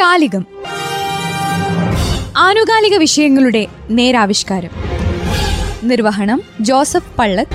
കാലികം. ആനുകാലിക വിഷയങ്ങളുടെ നേരാവിഷ്കാരം. നിർവഹണം ജോസഫ് പള്ളത്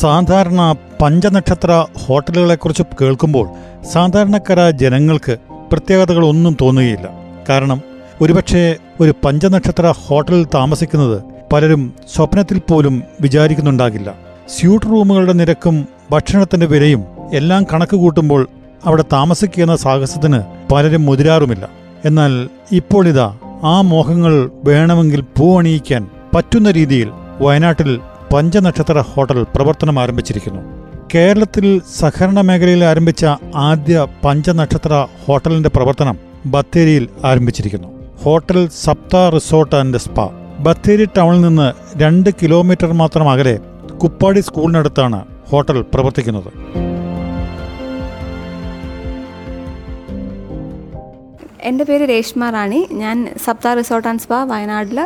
സാധാരണ പഞ്ചനക്ഷത്ര ഹോട്ടലുകളെക്കുറിച്ച് കേൾക്കുമ്പോൾ സാധാരണക്കാരായ ജനങ്ങൾക്ക് പ്രത്യേകതകളൊന്നും തോന്നുകയില്ല. കാരണം ഒരുപക്ഷെ ഒരു പഞ്ചനക്ഷത്ര ഹോട്ടലിൽ താമസിക്കുന്നത് പലരും സ്വപ്നത്തിൽ പോലും വിചാരിക്കുന്നുണ്ടാകില്ല. സ്യൂട്ട് റൂമുകളുടെ നിരക്കും ഭക്ഷണത്തിന്റെ വിലയും എല്ലാം കണക്ക് കൂട്ടുമ്പോൾ അവിടെ താമസിക്കുന്ന സാഹസത്തിന് പലരും മുതിരാറുമില്ല. എന്നാൽ ഇപ്പോൾ ഇതാ ആ മോഹങ്ങൾ വേണമെങ്കിൽ പൂവണിയിക്കാൻ പറ്റുന്ന രീതിയിൽ വയനാട്ടിൽ പഞ്ചനക്ഷത്ര ഹോട്ടൽ പ്രവർത്തനം ആരംഭിച്ചിരിക്കുന്നു. കേരളത്തിൽ സഹകരണ മേഖലയിൽ ആരംഭിച്ച ആദ്യ പഞ്ചനക്ഷത്ര ഹോട്ടലിന്റെ പ്രവർത്തനം ബത്തേരിയിൽ ആരംഭിച്ചിരിക്കുന്നു. Hotel Saptha resort and spa. Bathery ടൗണിൽ നിന്ന് രണ്ട് കിലോമീറ്റർ മാത്രം അകലെ കുപ്പാടി സ്കൂളിനടുത്താണ് ഹോട്ടൽ പ്രവർത്തിക്കുന്നത്. എന്റെ പേര് രേഷ്മ റാണി. ഞാൻ സപ്ത റിസോർട്ട് ആൻഡ് സ്പാ വയനാട്ടിൽ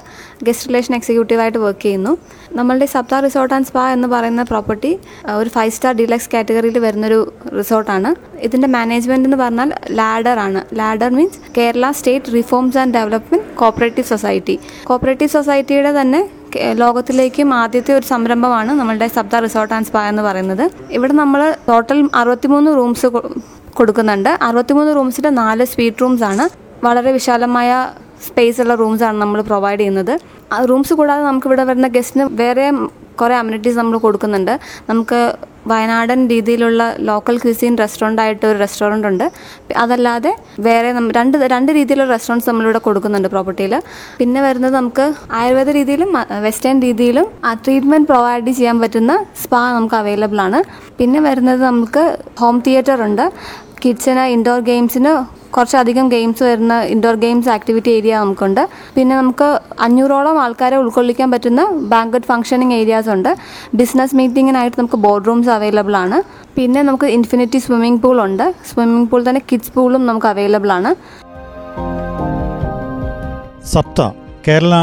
ഗസ്റ്റ് റിലേഷൻ എക്സിക്യൂട്ടീവായിട്ട് വർക്ക് ചെയ്യുന്നു. നമ്മളുടെ സപ്ത റിസോർട്ട് ആൻഡ് സ്പാ എന്ന് പറയുന്ന പ്രോപ്പർട്ടി ഒരു ഫൈവ് സ്റ്റാർ ഡീലക്സ് കാറ്റഗറിയിൽ വരുന്നൊരു റിസോർട്ടാണ്. ഇതിന്റെ മാനേജ്മെന്റ് എന്ന് പറഞ്ഞാൽ ലാഡർ ആണ്. Ladder means Kerala state reforms and development cooperative society. Cooperative സൊസൈറ്റിയുടെ തന്നെ ലോകത്തിലേക്കും ആദ്യത്തെ ഒരു സംരംഭമാണ് നമ്മളുടെ സപ്ത റിസോർട്ട് ആൻഡ് സ്പാ എന്ന് പറയുന്നത്. ഇവിടെ നമ്മൾ ടോട്ടൽ അറുപത്തിമൂന്ന് റൂംസ് കൊടുക്കുന്നുണ്ട്. അറുപത്തിമൂന്ന് റൂംസിന്റെ നാല് സ്വീറ്റ് റൂംസ് ആണ്. വളരെ വിശാലമായ സ്പേസ് ഉള്ള റൂംസ് ആണ് നമ്മൾ പ്രൊവൈഡ് ചെയ്യുന്നത്. റൂംസ് കൂടാതെ നമുക്ക് ഇവിടെ വരുന്ന ഗസ്റ്റിന് വേറെ കുറേ അമ്യൂണിറ്റീസ് നമ്മൾ കൊടുക്കുന്നുണ്ട്. നമുക്ക് വയനാടൻ രീതിയിലുള്ള ലോക്കൽ ക്വിസീൻ റെസ്റ്റോറന്റ് ആയിട്ട് ഒരു റെസ്റ്റോറന്റ് ഉണ്ട്. അതല്ലാതെ വേറെ രണ്ട് രണ്ട് രീതിയിലുള്ള റെസ്റ്റോറന്റ്സ് നമ്മളിവിടെ കൊടുക്കുന്നുണ്ട് പ്രോപ്പർട്ടിയിൽ പിന്നെ വരുന്നത് നമുക്ക് ആയുർവേദ രീതിയിലും വെസ്റ്റേൺ രീതിയിലും ആ ട്രീറ്റ്മെന്റ് പ്രൊവൈഡ് ചെയ്യാൻ പറ്റുന്ന സ്പാ നമുക്ക് അവൈലബിൾ ആണ്. പിന്നെ വരുന്നത് നമുക്ക് ഹോം തിയേറ്റർ ഉണ്ട്. കിഡ്സിന് ഇൻഡോർ ഗെയിംസിന് കുറച്ചധികം ഗെയിംസ് വരുന്ന ഇൻഡോർ ഗെയിംസ് ആക്ടിവിറ്റി ഏരിയ നമുക്കുണ്ട്. പിന്നെ നമുക്ക് അഞ്ഞൂറോളം ആൾക്കാരെ ഉൾക്കൊള്ളിക്കാൻ പറ്റുന്ന ബാങ്കറ്റ് ഫംഗ്ഷനിങ് ഏരിയാസ് ഉണ്ട്. ബിസിനസ് മീറ്റിങ്ങിനായിട്ട് നമുക്ക് ബോർഡ് റൂംസ് അവൈലബിൾ ആണ്. പിന്നെ നമുക്ക് ഇൻഫിനിറ്റി സ്വിമ്മിംഗ് പൂൾ ഉണ്ട്. സ്വിമ്മിംഗ് പൂൾ തന്നെ കിഡ്സ് പൂളും നമുക്ക് അവൈലബിൾ ആണ്. Saptha Kerala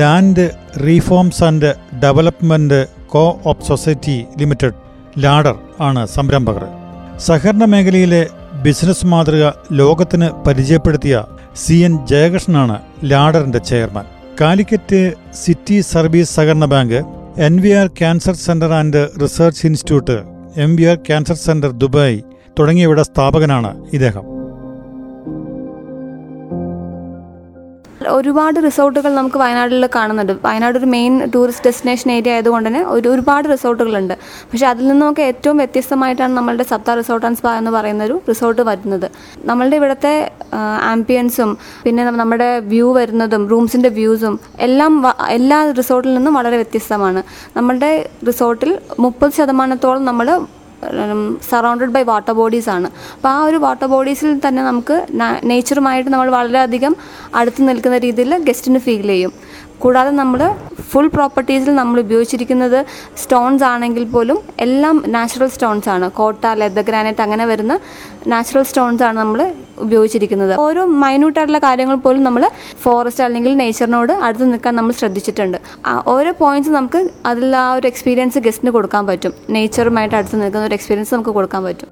land reforms and development co op society limited ladder ആണ് സംരംഭകർ. സഹകരണ മേഖലയിലെ ബിസിനസ് മാതൃക ലോകത്തിന് പരിചയപ്പെടുത്തിയ സി എൻ ജയകൃഷ്ണനാണ് ലാഡറിന്റെ ചെയർമാൻ. കാലിക്കറ്റ് സിറ്റി സർവീസ് സഹകരണ bank N V R cancer centre and research institute M V R cancer centre Dubai തുടങ്ങിയവയുടെ സ്ഥാപകനാണ് ഇദ്ദേഹം. ഒരുപാട് റിസോർട്ടുകൾ നമുക്ക് വയനാട്ടിൽ കാണുന്നുണ്ട്. വയനാട് ഒരു മെയിൻ ടൂറിസ്റ്റ് ഡെസ്റ്റിനേഷൻ ഏരിയ ആയതുകൊണ്ട് തന്നെ ഒരു ഒരുപാട് റിസോർട്ടുകളുണ്ട്. പക്ഷേ അതിൽ നിന്നൊക്കെ ഏറ്റവും വ്യത്യസ്തമായിട്ടാണ് നമ്മളുടെ സപ്ത റിസോർട്ട് ആൻഡ് സ്പാ എന്ന് പറയുന്ന ഒരു റിസോർട്ട് വരുന്നത്. നമ്മളുടെ ഇവിടുത്തെ ആംബിയൻസും പിന്നെ നമ്മുടെ വ്യൂ വരുന്നതും റൂംസിന്റെ വ്യൂസും എല്ലാം എല്ലാ റിസോർട്ടിൽ നിന്നും വളരെ വ്യത്യസ്തമാണ്. നമ്മളുടെ റിസോർട്ടിൽ മുപ്പത് ശതമാനത്തോളം നമ്മൾ സറൗണ്ടഡ് ബൈ വാട്ടർ ബോഡീസ് ആണ്. അപ്പോൾ ആ ഒരു വാട്ടർ ബോഡീസിൽ തന്നെ നമുക്ക് നേച്ചറുമായിട്ട് നമ്മൾ വളരെയധികം അടുത്ത് നിൽക്കുന്ന രീതിയിൽ ഗസ്റ്റിന് ഫീൽ ചെയ്യും. കൂടാതെ നമ്മൾ ഫുൾ പ്രോപ്പർട്ടീസിൽ നമ്മൾ ഉപയോഗിച്ചിരിക്കുന്നത് സ്റ്റോൺസ് ആണെങ്കിൽ പോലും എല്ലാം നാച്ചുറൽ സ്റ്റോൺസ് ആണ്. കോട്ട ലെദർ ഗ്രാനൈറ്റ് അങ്ങനെ വരുന്ന നാച്ചുറൽ സ്റ്റോൺസ് ആണ് നമ്മൾ ഉപയോഗിച്ചിരിക്കുന്നത്. ഓരോ മൈന്യൂട്ടായിട്ടുള്ള കാര്യങ്ങൾ പോലും നമ്മൾ ഫോറസ്റ്റ് അല്ലെങ്കിൽ നേച്ചറിനോട് അടുത്ത് നിൽക്കാൻ നമ്മൾ ശ്രദ്ധിച്ചിട്ടുണ്ട്. ഓരോ പോയിന്റ്സ് നമുക്ക് അതിൽ ആ ഒരു എക്സ്പീരിയൻസ് ഗസ്റ്റിന് കൊടുക്കാൻ പറ്റും. നേച്ചറുമായിട്ട് അടുത്ത് നിൽക്കുന്ന ഒരു എക്സ്പീരിയൻസ് നമുക്ക് കൊടുക്കാൻ പറ്റും.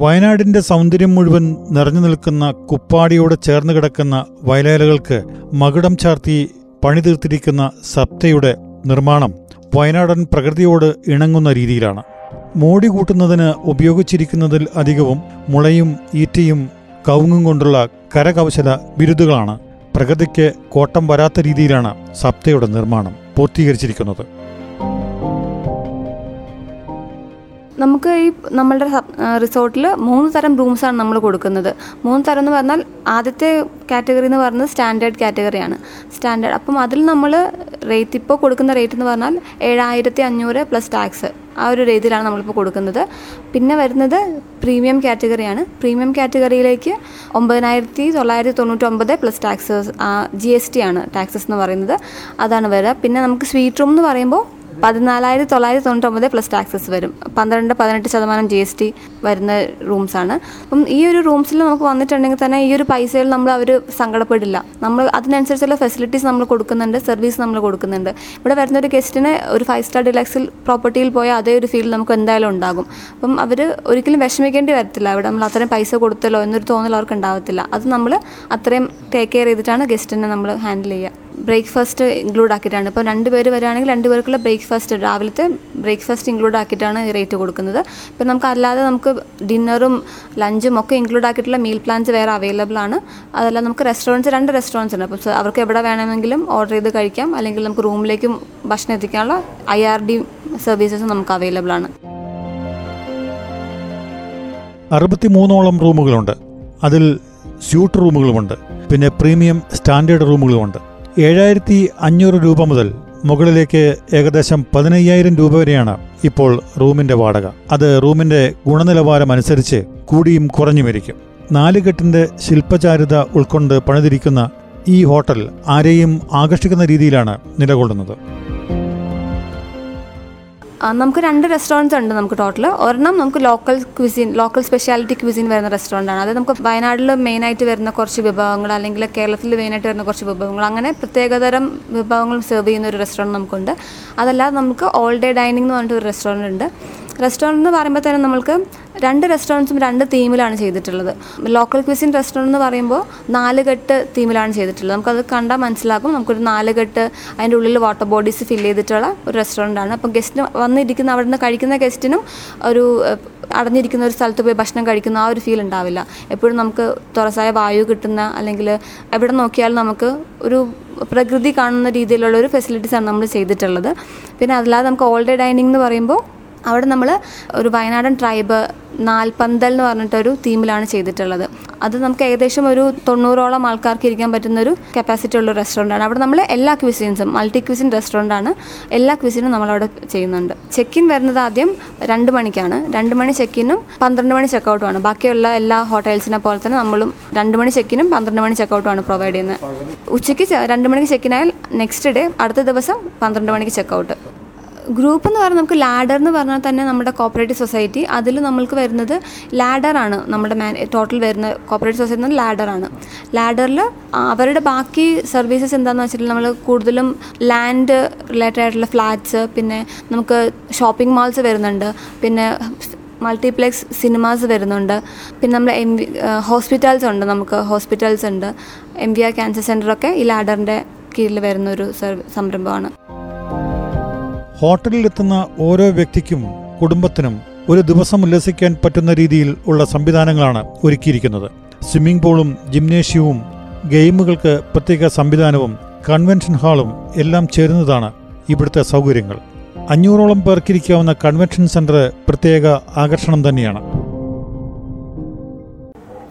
വയനാടിന്റെ സൗന്ദര്യം മുഴുവൻ നിറഞ്ഞു നിൽക്കുന്ന കുപ്പാടിയോട് ചേർന്ന് കിടക്കുന്ന വയലേലകൾക്ക് മകുടം ചാർത്തി പണിതീർത്തിരിക്കുന്ന സപ്തയുടെ നിർമ്മാണം വയനാടൻ പ്രകൃതിയോട് ഇണങ്ങുന്ന രീതിയിലാണ്. മോടി കൂട്ടുന്നതിന് ഉപയോഗിച്ചിരിക്കുന്നതിൽ അധികവും മുളയും ഈറ്റയും കവുങ്ങും കൊണ്ടുള്ള കരകൗശല ബിരുദുകളാണ്. പ്രകൃതിക്ക് കോട്ടം വരാത്ത രീതിയിലാണ് സപ്തയുടെ നിർമ്മാണം പൂർത്തീകരിച്ചിരിക്കുന്നത്. നമുക്ക് ഈ നമ്മളുടെ റിസോർട്ടിൽ മൂന്ന് തരം റൂംസാണ് നമ്മൾ കൊടുക്കുന്നത്. മൂന്ന് തരം എന്ന് പറഞ്ഞാൽ ആദ്യത്തെ കാറ്റഗറി എന്ന് പറയുന്നത് സ്റ്റാൻഡേർഡ് കാറ്റഗറിയാണ് സ്റ്റാൻഡേർഡ് അപ്പം അതിൽ നമ്മൾ റേറ്റ് ഇപ്പോൾ കൊടുക്കുന്ന റേറ്റ് എന്ന് പറഞ്ഞാൽ ഏഴായിരത്തി അഞ്ഞൂറ് പ്ലസ് ടാക്സ് ആ ഒരു രീതിയിലാണ് നമ്മളിപ്പോൾ കൊടുക്കുന്നത്. പിന്നെ വരുന്നത് പ്രീമിയം കാറ്റഗറിയാണ് പ്രീമിയം കാറ്റഗറിയിലേക്ക് ഒമ്പതിനായിരത്തി തൊള്ളായിരത്തി തൊണ്ണൂറ്റൊമ്പത് plus taxes G S T ആണ് ടാക്സസ് എന്ന് പറയുന്നത്. അതാണ് വരിക. പിന്നെ നമുക്ക് സ്വീറ്റ് റൂം എന്ന് പറയുമ്പോൾ പതിനാലായിരത്തി തൊള്ളായിരത്തി തൊണ്ണൂറ്റൊമ്പത് പ്ലസ് ടാക്സസ് വരും. പന്ത്രണ്ട് പതിനെട്ട് ശതമാനം ജി എസ് ടി വരുന്ന റൂംസാണ് അപ്പം ഈ ഒരു റൂംസിൽ നമുക്ക് വന്നിട്ടുണ്ടെങ്കിൽ തന്നെ ഈ ഒരു പൈസയിൽ നമ്മൾ അവർ സങ്കടപ്പെടില്ല. നമ്മൾ അതിനനുസരിച്ചുള്ള ഫെസിലിറ്റീസ് നമ്മൾ കൊടുക്കുന്നുണ്ട് സർവീസ് നമ്മൾ കൊടുക്കുന്നുണ്ട്. ഇവിടെ വരുന്ന ഒരു ഗസ്റ്റിന് ഒരു ഫൈവ് സ്റ്റാർ ഡിലക്സിൽ പ്രോപ്പർട്ടിയിൽ പോയാൽ അതേ ഒരു ഫീൽ നമുക്ക് എന്തായാലും ഉണ്ടാകും. അപ്പം അവർ ഒരിക്കലും വിഷമിക്കേണ്ടി വരത്തില്ല. അവിടെ നമ്മൾ അത്രയും പൈസ കൊടുത്തല്ലോ എന്നൊരു തോന്നൽ അവർക്ക് ഉണ്ടാവത്തില്ല. അത് നമ്മൾ അത്രയും ടേക്ക് കെയർ ചെയ്തിട്ടാണ് ഗസ്റ്റിനെ നമ്മൾ ഹാൻഡിൽ ചെയ്യുക. ബ്രേക്ക്ഫാസ്റ്റ് ഇൻക്ലൂഡ് ആക്കിയിട്ടാണ്. ഇപ്പോൾ രണ്ട് പേര് വരികയാണെങ്കിൽ രണ്ട് പേർക്കുള്ള ബ്രേക്ക്ഫാസ്റ്റ് രാവിലത്തെ ബ്രേക്ക്ഫാസ്റ്റ് ഇൻക്ലൂഡ് ആക്കിയിട്ടാണ് റേറ്റ് കൊടുക്കുന്നത്. ഇപ്പം നമുക്ക് അല്ലാതെ നമുക്ക് ഡിന്നറും ലഞ്ചും ഒക്കെ ഇൻക്ലൂഡ് ആക്കിയിട്ടുള്ള മീൽ പ്ലാൻസ് വേറെ അവൈലബിൾ ആണ്. അതല്ല നമുക്ക് റെസ്റ്റോറന്റ്സ് രണ്ട് റെസ്റ്റോറന്റ്സ് ഉണ്ട്. അപ്പോൾ അവർക്ക് എവിടെ വേണമെങ്കിലും ഓർഡർ ചെയ്ത് കഴിക്കാം. അല്ലെങ്കിൽ നമുക്ക് റൂമിലേക്കും ഭക്ഷണം എത്തിക്കാനുള്ള ഐ ആർ ഡി സർവീസസ് നമുക്ക് അവൈലബിൾ ആണ്. അറുപത്തിമൂന്നോളം റൂമുകളുണ്ട്. അതിൽ സ്യൂട്ട് റൂമുകളുമുണ്ട്. പിന്നെ പ്രീമിയം സ്റ്റാൻഡേർഡ് റൂമുകളുമുണ്ട്. ഏഴായിരത്തി അഞ്ഞൂറ് രൂപ മുതൽ മുകളിലേക്ക് ഏകദേശം പതിനയ്യായിരം രൂപ വരെയാണ് ഇപ്പോൾ റൂമിന്റെ വാടക. അത് റൂമിന്റെ ഗുണനിലവാരം അനുസരിച്ച് കൂടിയും കുറഞ്ഞുമിരിക്കും നാലുകെട്ടിന്റെ ശില്പചാരുത ഉൾക്കൊണ്ട് പണിതിരിക്കുന്ന ഈ ഹോട്ടൽ ആരെയും ആകർഷിക്കുന്ന രീതിയിലാണ് നിലകൊള്ളുന്നത്. നമുക്ക് രണ്ട് റെസ്റ്റോറന്റ്സ് ഉണ്ട് നമുക്ക് ടോട്ടൽ ഒരെണ്ണം നമുക്ക് local cuisine local speciality cuisine വരുന്ന റെസ്റ്റോറന്റ് ആണ്. അത് നമുക്ക് വയനാട്ടിൽ മെയിനായിട്ട് വരുന്ന കുറച്ച് വിഭവങ്ങൾ അല്ലെങ്കിൽ കേരളത്തിൽ മെയിനായിട്ട് വരുന്ന കുറച്ച് വിഭവങ്ങൾ. അങ്ങനെ പ്രത്യേകതരം വിഭവങ്ങൾ സെർവ് ചെയ്യുന്ന ഒരു റെസ്റ്റോറന്റ് നമുക്കുണ്ട്. അതല്ലാതെ നമുക്ക് ഓൾ ഡേ ഡൈനിങ് എന്ന് പറഞ്ഞിട്ട് ഒരു റെസ്റ്റോറന്റ് ഉണ്ട്. റെസ്റ്റോറന്റ് എന്ന് പറയുമ്പോൾ തന്നെ നമുക്ക് രണ്ട് റെസ്റ്റോറന്റ്സും രണ്ട് തീമിലാണ് ചെയ്തിട്ടുള്ളത്. ലോക്കൽ ക്വിസിൻ റെസ്റ്റോറന്റ് എന്ന് പറയുമ്പോൾ നാലുകെട്ട് തീമിലാണ് ചെയ്തിട്ടുള്ളത്. നമുക്കത് കണ്ടാൽ മനസ്സിലാക്കും നമുക്കൊരു നാലുകെട്ട് അതിന്റെ ഉള്ളിൽ വാട്ടർ ബോഡീസ് ഫില്ല് ചെയ്തിട്ടുള്ള ഒരു റെസ്റ്റോറന്റ് ആണ്. അപ്പോൾ ഗസ്റ്റിന് വന്നിരിക്കുന്ന അവിടെ നിന്ന് കഴിക്കുന്ന ഗസ്റ്റിനും ഒരു അടഞ്ഞിരിക്കുന്ന ഒരു സ്ഥലത്ത് പോയി ഭക്ഷണം കഴിക്കുന്ന ആ ഒരു ഫീൽ ഉണ്ടാവില്ല. എപ്പോഴും നമുക്ക് തുറസായ വായു കിട്ടുന്ന അല്ലെങ്കിൽ എവിടെ നോക്കിയാലും നമുക്ക് ഒരു പ്രകൃതി കാണുന്ന രീതിയിലുള്ള ഒരു ഫെസിലിറ്റീസാണ് നമ്മൾ ചെയ്തിട്ടുള്ളത്. പിന്നെ അതല്ലാതെ നമുക്ക് ഓൾ ഡൈനിങ് എന്ന് പറയുമ്പോൾ അവിടെ നമ്മൾ ഒരു വയനാടൻ ട്രൈബ് നാൽപ്പന്തൽ എന്ന് പറഞ്ഞിട്ടൊരു തീമിലാണ് ചെയ്തിട്ടുള്ളത്. അത് നമുക്ക് ഏകദേശം ഒരു തൊണ്ണൂറോളം ആൾക്കാർക്ക് ഇരിക്കാൻ പറ്റുന്ന ഒരു കപ്പാസിറ്റി ഉള്ള റെസ്റ്റോറന്റ് അവിടെ നമ്മൾ എല്ലാ ക്വിസിൻസും മൾട്ടി ക്വിസിൻ റെസ്റ്റോറന്റ് ആണ് എല്ലാ ക്വിസിനും നമ്മളവിടെ ചെയ്യുന്നുണ്ട്. ചെക്ക് ഇൻ വരുന്നത് ആദ്യം രണ്ട് മണിക്കാണ്. രണ്ട് മണി ചെക്കിനും പന്ത്രണ്ട് മണി ചെക്കൗട്ടും ആണ്. ബാക്കിയുള്ള എല്ലാ ഹോട്ടൽസിനെ പോലെ തന്നെ നമ്മളും രണ്ട് മണി ചെക്കിനും പന്ത്രണ്ട് മണി ചെക്കൗട്ടും ആണ് പ്രൊവൈഡ് ചെയ്യുന്നത്. ഉച്ചയ്ക്ക് രണ്ട് മണിക്ക് ചെക്കിനായാൽ നെക്സ്റ്റ് ഡേ അടുത്ത ദിവസം പന്ത്രണ്ട് മണിക്ക് ചെക്കൗട്ട് ഗ്രൂപ്പ് എന്ന് പറഞ്ഞാൽ നമുക്ക് ലാഡർ എന്ന് പറഞ്ഞാൽ തന്നെ നമ്മുടെ കോപ്പറേറ്റീവ് സൊസൈറ്റി അതിൽ നമ്മൾക്ക് വരുന്നത് ലാഡറാണ് നമ്മുടെ മാൻ ടോട്ടൽ വരുന്ന കോപ്പറേറ്റീവ് സൊസൈറ്റി ലാഡറാണ് ലാഡറിൽ അവരുടെ ബാക്കി സർവീസസ് എന്താണെന്ന് വെച്ചിട്ടുണ്ടെങ്കിൽ നമ്മൾ കൂടുതലും ലാൻഡ് റിലേറ്റഡ് ആയിട്ടുള്ള ഫ്ലാറ്റ്സ് പിന്നെ നമുക്ക് ഷോപ്പിംഗ് മാൾസ് വരുന്നുണ്ട്. പിന്നെ മൾട്ടിപ്ലെക്സ് സിനിമാസ് വരുന്നുണ്ട്. പിന്നെ നമ്മൾ എം വി ഹോസ്പിറ്റൽസ് ഉണ്ട് നമുക്ക് ഹോസ്പിറ്റൽസ് ഉണ്ട്. എം വി ആർ ക്യാൻസർ സെന്ററൊക്കെ ഈ ലാഡറിന്റെ കീഴിൽ വരുന്നൊരു സംരംഭമാണ്. ഹോട്ടലിലെത്തുന്ന ഓരോ വ്യക്തിക്കും കുടുംബത്തിനും ഒരു ദിവസം ഉല്ലസിക്കാൻ പറ്റുന്ന രീതിയിൽ ഉള്ള സംവിധാനങ്ങളാണ് ഒരുക്കിയിരിക്കുന്നത്. സ്വിമ്മിംഗ് പൂളും ജിംനേഷ്യവും ഗെയിമുകൾക്ക് പ്രത്യേക സംവിധാനവും കൺവെൻഷൻ ഹാളും എല്ലാം ചേരുന്നതാണ് ഇവിടുത്തെ സൗകര്യങ്ങൾ. അഞ്ഞൂറോളം പേർക്കിരിക്കാവുന്ന കൺവെൻഷൻ സെന്റർ പ്രത്യേക ആകർഷണം തന്നെയാണ്.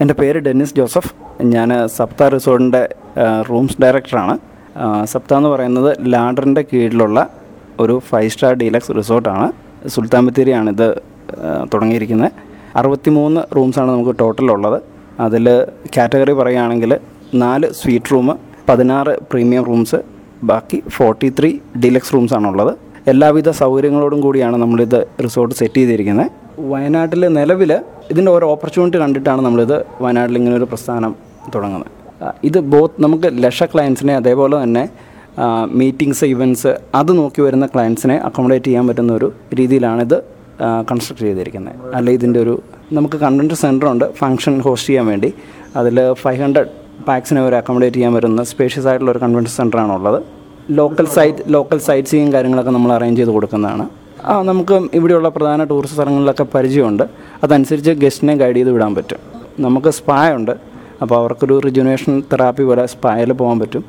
എന്റെ പേര് ഡെന്നിസ് ജോസഫ്. ഞാൻ സപ്ത റിസോർട്ടിന്റെ റൂംസ് ഡയറക്ടറാണ്. സപ്ത എന്ന് പറയുന്നത് ലാഡറിന്റെ കീഴിലുള്ള ഒരു ഫൈവ് സ്റ്റാർ ഡീലക്സ് റിസോർട്ടാണ് സുൽത്താൻ ബത്തേരിയാണ് ഇത് ആ, തുടങ്ങിയിരിക്കുന്നത്. അറുപത്തിമൂന്ന് റൂംസാണ് നമുക്ക് ടോട്ടൽ ഉള്ളത്. അതിൽ കാറ്റഗറി പറയുകയാണെങ്കിൽ നാല് സ്വീറ്റ് റൂം പതിനാറ് പ്രീമിയം റൂംസ് ബാക്കി ഫോർട്ടി ത്രീ ഡീലക്സ് റൂംസാണുള്ളത് എല്ലാവിധ സൗകര്യങ്ങളോടും കൂടിയാണ് നമ്മളിത് റിസോർട്ട് സെറ്റ് ചെയ്തിരിക്കുന്നത്. വയനാട്ടിൽ നിലവിൽ ഇതിന്റെ ഓരോ ഓപ്പർച്യൂണിറ്റി കണ്ടിട്ടാണ് നമ്മളിത് വയനാട്ടിൽ ഇങ്ങനെ ഒരു പ്രസ്ഥാനം തുടങ്ങുന്നത്. ഇത് ബോത്ത് നമുക്ക് ലക്ഷ ക്ലയൻസിനെ അതേപോലെ തന്നെ മീറ്റിംഗ്സ് ഇവന്റ്സ് അത് നോക്കി വരുന്ന ക്ലയൻസിനെ അക്കോമഡേറ്റ് ചെയ്യാൻ പറ്റുന്ന ഒരു രീതിയിലാണിത് കൺസ്ട്രക്ട് ചെയ്തിരിക്കുന്നത്. അല്ല ഇതിന്റെ ഒരു നമുക്ക് കണ്ടന്റ് സെന്റർ ഉണ്ട് ഫംഗ്ഷൻ ഹോസ്റ്റ് ചെയ്യാൻ വേണ്ടി. അതിൽ ഫൈവ് ഹൺഡ്രഡ് പാക്സിനെ വരെ അക്കോമഡേറ്റ് ചെയ്യാൻ പറ്റുന്ന സ്പേഷ്യസ് ആയിട്ടുള്ള ഒരു കൺവെൻഷൻ സെന്ററാണ് ഉള്ളത്. ലോക്കൽ സൈറ്റ് ലോക്കൽ സൈറ്റ് സീയും കാര്യങ്ങളൊക്കെ നമ്മൾ അറേഞ്ച് ചെയ്ത് കൊടുക്കുന്നതാണ്. ആ നമുക്ക് ഇവിടെയുള്ള പ്രധാന ടൂറിസ്റ്റ് സ്ഥലങ്ങളിലൊക്കെ പരിചയമുണ്ട്. അതനുസരിച്ച് ഗസ്റ്റിനെ ഗൈഡ് ചെയ്ത് വിടാൻ പറ്റും. നമുക്ക് സ്പാ ഉണ്ട്. അപ്പോൾ അവർക്കൊരു റിജുനേഷൻ തെറാപ്പി പോലെ സ്പായിൽ പോകാൻ പറ്റും.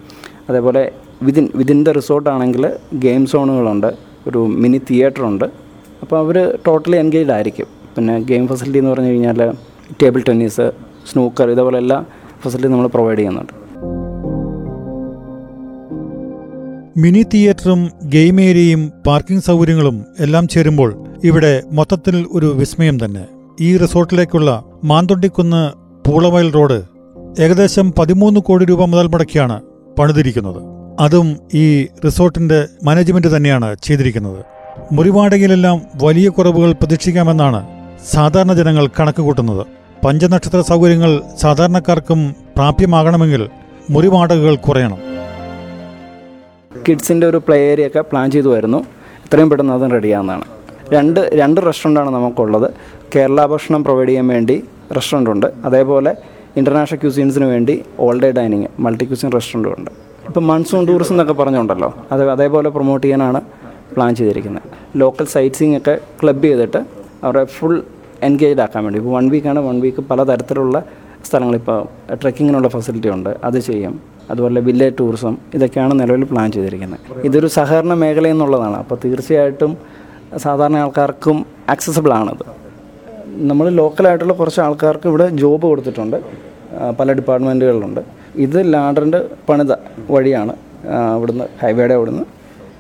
അതേപോലെ വിതിൻ വിതിൻ ദ റിസോർട്ടാണെങ്കിൽ ഗെയിം സോണുകളുണ്ട് ഒരു മിനി തിയേറ്റർ ഉണ്ട് അപ്പോൾ അവർ ടോട്ടലി എൻഗേജ്ഡ് ആയിരിക്കും. പിന്നെ ഗെയിം ഫെസിലിറ്റി എന്ന് പറഞ്ഞു കഴിഞ്ഞാൽ ടേബിൾ ടെന്നീസ് സ്നൂക്കർ ഇതേപോലെ എല്ലാ ഫെസിലിറ്റി നമ്മൾ പ്രൊവൈഡ് ചെയ്യുന്നുണ്ട്. മിനി തിയേറ്ററും ഗെയിം ഏരിയയും പാർക്കിംഗ് സൗകര്യങ്ങളും എല്ലാം ചേരുമ്പോൾ ഇവിടെ മൊത്തത്തിൽ ഒരു വിസ്മയം തന്നെ. ഈ റിസോർട്ടിലേക്കുള്ള മാന്തൊണ്ടിക്കുന്ന് പൂളവയൽ റോഡ് ഏകദേശം പതിമൂന്ന് കോടി രൂപ മുതൽ മുടക്കിയാണ് പണിതിരിക്കുന്നത്. അതും ഈ റിസോർട്ടിന്റെ മാനേജ്മെന്റ് തന്നെയാണ് ചെയ്തിരിക്കുന്നത്. മുറിവാടകയിലെല്ലാം വലിയ കുറവുകൾ പ്രതീക്ഷിക്കാമെന്നാണ് സാധാരണ ജനങ്ങൾ കണക്കുകൂട്ടുന്നത്. പഞ്ചനക്ഷത്ര സൗകര്യങ്ങൾ സാധാരണക്കാർക്കും പ്രാപ്യമാകണമെങ്കിൽ മുറിവാടകകൾ കുറയണം. കിഡ്സിന്റെ ഒരു പ്ലേ ഏരിയ ഒക്കെ പ്ലാൻ ചെയ്തു വരുന്നു. എത്രയും പെട്ടെന്ന് അതും റെഡിയാവുന്നതാണ്. രണ്ട് രണ്ട് റെസ്റ്റോറന്റാണ് നമുക്കുള്ളത്. കേരള ഭക്ഷണം പ്രൊവൈഡ് ചെയ്യാൻ വേണ്ടി റെസ്റ്റോറന്റ് ഉണ്ട് അതേപോലെ ഇന്റർനാഷണൽ ക്യൂസിൻസിന് വേണ്ടി all day dining multi cuisine റെസ്റ്റോറന്റും ഉണ്ട്. ഇപ്പം മൺസൂൺ ടൂറിസം എന്നൊക്കെ പറഞ്ഞുണ്ടല്ലോ അത് അതേപോലെ പ്രൊമോട്ട് ചെയ്യാനാണ് പ്ലാൻ ചെയ്തിരിക്കുന്നത്. ലോക്കൽ സൈറ്റ് സീങ് ഒക്കെ ക്ലബ് ചെയ്തിട്ട് അവരെ ഫുൾ എൻഗേജ്ഡ് ആക്കാൻ വേണ്ടി. ഇപ്പോൾ വൺ വീക്കാണ് വൺ വീക്ക് പലതരത്തിലുള്ള സ്ഥലങ്ങൾ ഇപ്പോൾ ട്രെക്കിങ്ങിനുള്ള ഫെസിലിറ്റി ഉണ്ട്. അത് ചെയ്യും. അതുപോലെ വില്ലേജ് ടൂറിസം ഇതൊക്കെയാണ് നിലവിൽ പ്ലാൻ ചെയ്തിരിക്കുന്നത്. ഇതൊരു സഹകരണ മേഖല എന്നുള്ളതാണ്. അപ്പോൾ തീർച്ചയായിട്ടും സാധാരണ ആൾക്കാർക്കും ആക്സസബിൾ ആണത്. നമ്മൾ ലോക്കലായിട്ടുള്ള കുറച്ച് ആൾക്കാർക്ക് ഇവിടെ ജോബ് കൊടുത്തിട്ടുണ്ട്. പല ഡിപ്പാർട്ട്മെന്റുകളിലുണ്ട് ഇത് ലാഡറിന്റെ പണിത വഴിയാണ് ഇവിടുന്ന് ഹൈവേയുടെ അവിടുന്ന്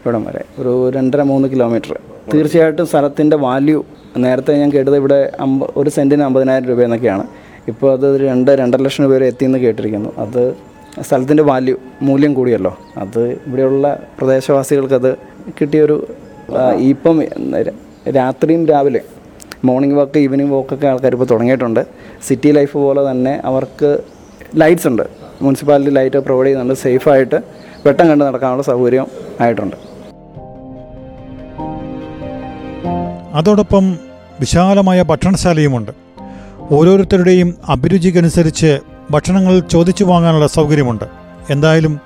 ഇവിടം വരെ. ഒരു രണ്ടര മൂന്ന് കിലോമീറ്റർ തീർച്ചയായിട്ടും സ്ഥലത്തിന്റെ വാല്യൂ നേരത്തെ ഞാൻ കേട്ടത് ഇവിടെ അമ്പ ഒരു സെന്റിന് അമ്പതിനായിരം രൂപ എന്നൊക്കെയാണ്. ഇപ്പോൾ അത് രണ്ട് രണ്ടര ലക്ഷം രൂപ വരെ എത്തിയെന്ന് കേട്ടിരിക്കുന്നു. അത് സ്ഥലത്തിന്റെ വാല്യൂ മൂല്യം കൂടിയല്ലോ. അത് ഇവിടെയുള്ള പ്രദേശവാസികൾക്കത് കിട്ടിയൊരു ഇപ്പം രാത്രിയും രാവിലെ മോർണിംഗ് വാക്ക് ഈവനിങ് വാക്കൊക്കെ ആൾക്കാർ ഇപ്പോൾ തുടങ്ങിയിട്ടുണ്ട്. സിറ്റി ലൈഫ് പോലെ തന്നെ അവർക്ക് ലൈറ്റ്സ് ഉണ്ട്. മുനിസിപ്പാലിറ്റി ലൈറ്റ് പ്രൊവൈഡ് ചെയ്യുന്നുണ്ട്. സേഫായിട്ട് വെട്ടം കണ്ട് നടക്കാനുള്ള സൗകര്യം ആയിട്ടുണ്ട്. അതോടൊപ്പം വിശാലമായ ഭക്ഷണശാലയുമുണ്ട്. ഓരോരുത്തരുടെയും അഭിരുചിക്കനുസരിച്ച് ഭക്ഷണങ്ങൾ ചോദിച്ചു വാങ്ങാനുള്ള സൗകര്യമുണ്ട്. എന്തായാലും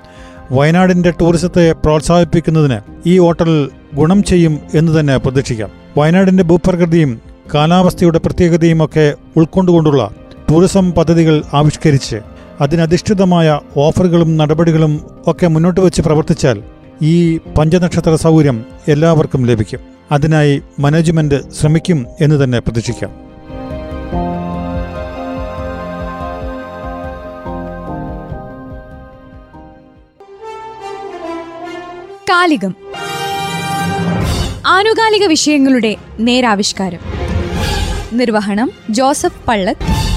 വയനാടിന്റെ ടൂറിസത്തെ പ്രോത്സാഹിപ്പിക്കുന്നതിന് ഈ ഹോട്ടൽ ഗുണം ചെയ്യും എന്ന് തന്നെ പ്രതീക്ഷിക്കാം. വയനാടിന്റെ ഭൂപ്രകൃതിയും കാലാവസ്ഥയുടെ പ്രത്യേകതയും ഒക്കെ ഉൾക്കൊണ്ടുകൊണ്ടുള്ള ടൂറിസം പദ്ധതികൾ ആവിഷ്കരിച്ച് അതിനധിഷ്ഠിതമായ ഓഫറുകളും നടപടികളും ഒക്കെ മുന്നോട്ട് വെച്ച് പ്രവർത്തിച്ചാൽ ഈ പഞ്ചനക്ഷത്ര സൗകര്യം എല്ലാവർക്കും ലഭിക്കും. അതിനായി മാനേജ്മെന്റ് ശ്രമിക്കും എന്ന് തന്നെ പ്രതീക്ഷിക്കാം. കാലികം. ആനുകാലിക വിഷയങ്ങളുടെ നേരാവിഷ്കാരം. നിർവഹണം ജോസഫ് പള്ളത്ത്.